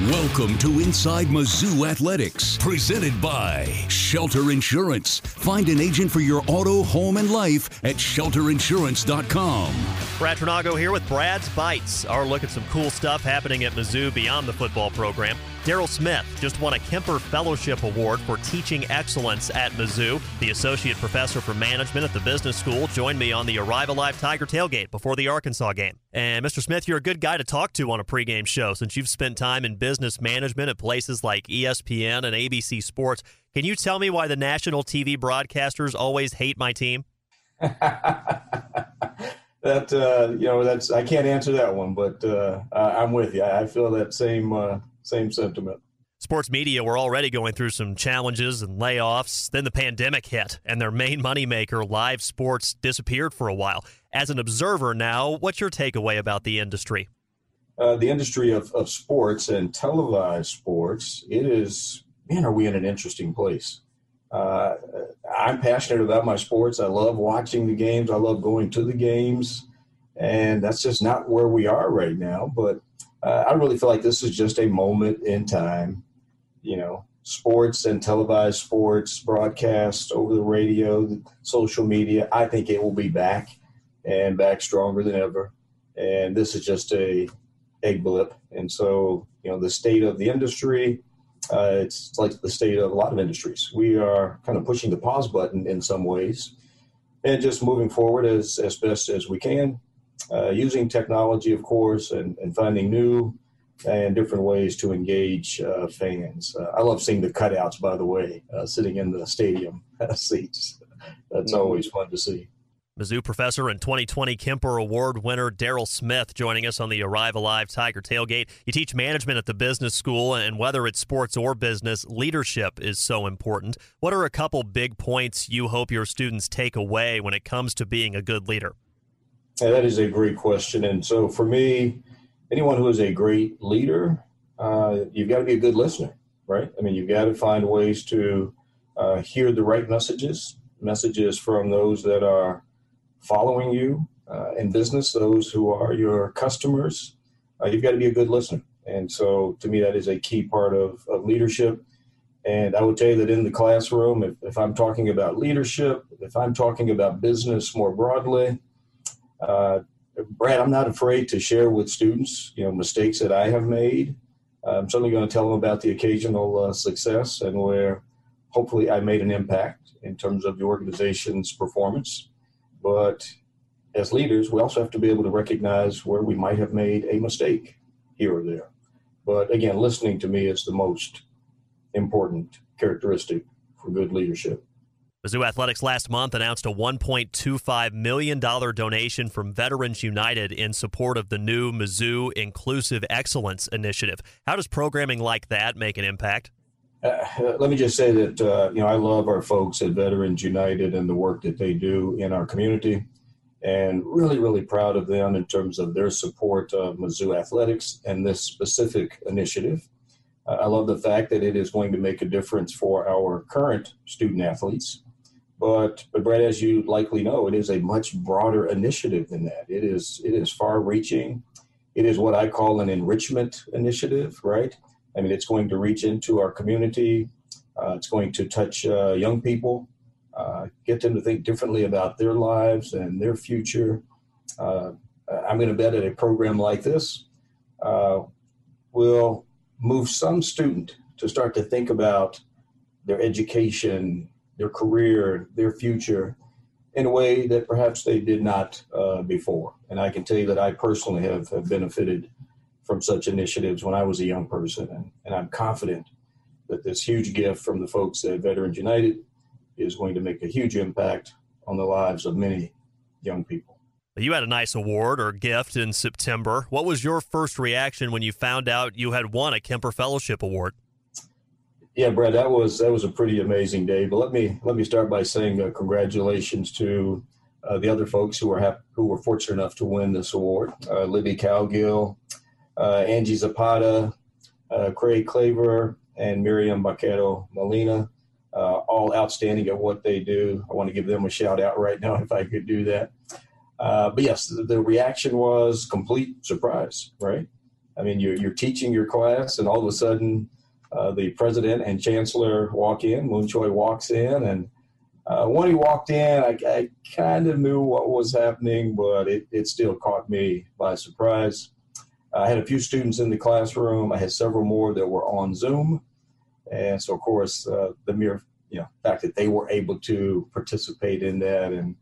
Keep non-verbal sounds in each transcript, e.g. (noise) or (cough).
Welcome to Inside Mizzou Athletics, presented by Shelter Insurance. Find an agent for your auto, home, and life at shelterinsurance.com. Brad Trinago here with Brad's Bites. Our look at some cool stuff happening at Mizzou beyond the football program. Daryl Smith just won a Kemper Fellowship Award for teaching excellence at Mizzou. The associate professor for management at the business school joined me on the Arrive Alive Tiger tailgate before the Arkansas game. And Mr. Smith, you're a good guy to talk to on a pregame show since you've spent time in business management at places like ESPN and ABC Sports. Can you tell me why the national TV broadcasters always hate my team? (laughs) that uh, you know that's I can't answer that one, but uh, I'm with you. I feel that same uh, same sentiment. Sports media were already going through some challenges and layoffs. Then the pandemic hit, and their main moneymaker, live sports, disappeared for a while. As an observer now, what's your takeaway about the industry? Uh, the industry of, of sports and televised sports, it is, man, are we in an interesting place? Uh, I'm passionate about my sports. I love watching the games. I love going to the games. And that's just not where we are right now. But uh, I really feel like this is just a moment in time. You know, sports and televised sports, broadcast over the radio, social media. I think it will be back and back stronger than ever. And this is just a a blip. And so, you know, the state of the industry, uh, it's like the state of a lot of industries. We are kind of pushing the pause button in some ways and just moving forward as, as best as we can uh, using technology, of course, and, and finding new and different ways to engage uh, fans. Uh, I love seeing the cutouts, by the way, uh, sitting in the stadium (laughs) seats. That's mm-hmm. always fun to see. Mizzou professor and 2020 Kemper Award winner Daryl Smith joining us on the Arrive Alive Tiger Tailgate. You teach management at the business school, and whether it's sports or business, leadership is so important. What are a couple big points you hope your students take away when it comes to being a good leader? That is a great question. And so for me, anyone who is a great leader, uh, you've got to be a good listener, right? I mean, you've got to find ways to uh, hear the right messages, messages from those that are following you uh, in business, those who are your customers. Uh, you've got to be a good listener. And so to me, that is a key part of, of leadership. And I would tell you that in the classroom, if, if I'm talking about leadership, if I'm talking about business more broadly, uh, Brad, I'm not afraid to share with students, you know, mistakes that I have made. I'm certainly going to tell them about the occasional uh, success and where hopefully I made an impact in terms of the organization's performance. But as leaders, we also have to be able to recognize where we might have made a mistake here or there. But again, listening to me is the most important characteristic for good leadership. Mizzou Athletics last month announced a $1.25 million donation from Veterans United in support of the new Mizzou Inclusive Excellence Initiative. How does programming like that make an impact? Uh, let me just say that uh, you know I love our folks at Veterans United and the work that they do in our community, and really really proud of them in terms of their support of Mizzou athletics and this specific initiative. Uh, I love the fact that it is going to make a difference for our current student athletes, but but Brad, as you likely know, it is a much broader initiative than that. It is it is far reaching. It is what I call an enrichment initiative, right? I mean, it's going to reach into our community. Uh, it's going to touch uh, young people, uh, get them to think differently about their lives and their future. Uh, I'm going to bet that a program like this uh, will move some student to start to think about their education, their career, their future in a way that perhaps they did not uh, before. And I can tell you that I personally have, have benefited from such initiatives when I was a young person. And, and I'm confident that this huge gift from the folks at Veterans United is going to make a huge impact on the lives of many young people. You had a nice award or gift in September. What was your first reaction when you found out you had won a Kemper Fellowship Award? Yeah, Brad, that was that was a pretty amazing day. But let me let me start by saying uh, congratulations to uh, the other folks who were hap- who were fortunate enough to win this award. Uh, Libby Cowgill, Angie Zapata, uh, Craig Claver, and Miriam Baquero Molina, uh, all outstanding at what they do. I want to give them a shout out right now (laughs) if I could do that. Uh, but yes, the, the, reaction was complete surprise, right? I mean, you're, you're teaching your class, and all of a sudden, uh, the president and chancellor walk in. Mun Choi walks in, and uh, when he walked in, I, I kind of knew what was happening, but it, it still caught me by surprise. I had a few students in the classroom. I had several more that were on Zoom, and so of course uh, the mere you know fact that they were able to participate in that and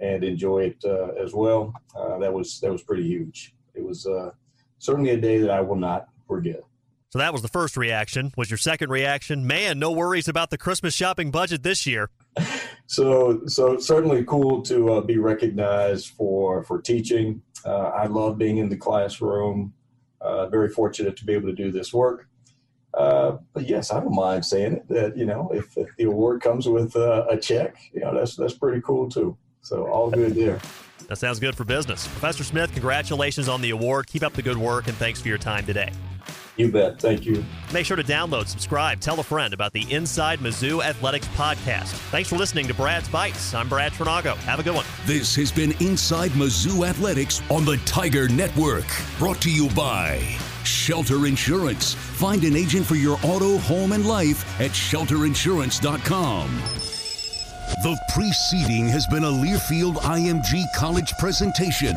and enjoy it uh, as well uh, that was that was pretty huge. It was uh, certainly a day that I will not forget. So that was the first reaction. Was your second reaction, man, no worries about the Christmas shopping budget this year? (laughs) so so certainly cool to uh, be recognized for for teaching uh, I love being in the classroom. Uh, very fortunate to be able to do this work. Uh, but yes, I don't mind saying it. That you know, if, if the award comes with a check, you know, that's that's pretty cool too. So all good there. That sounds good for business. Professor Smith, congratulations on the award. Keep up the good work, and thanks for your time today. You bet. Thank you. Make sure to download, subscribe, tell a friend about the Inside Mizzou Athletics podcast. Thanks for listening to Brad's Bites. I'm Brad Trinago. Have a good one. This has been Inside Mizzou Athletics on the Tiger Network. Brought to you by Shelter Insurance. Find an agent for your auto, home, and life at shelterinsurance.com. The preceding has been a Learfield IMG College presentation.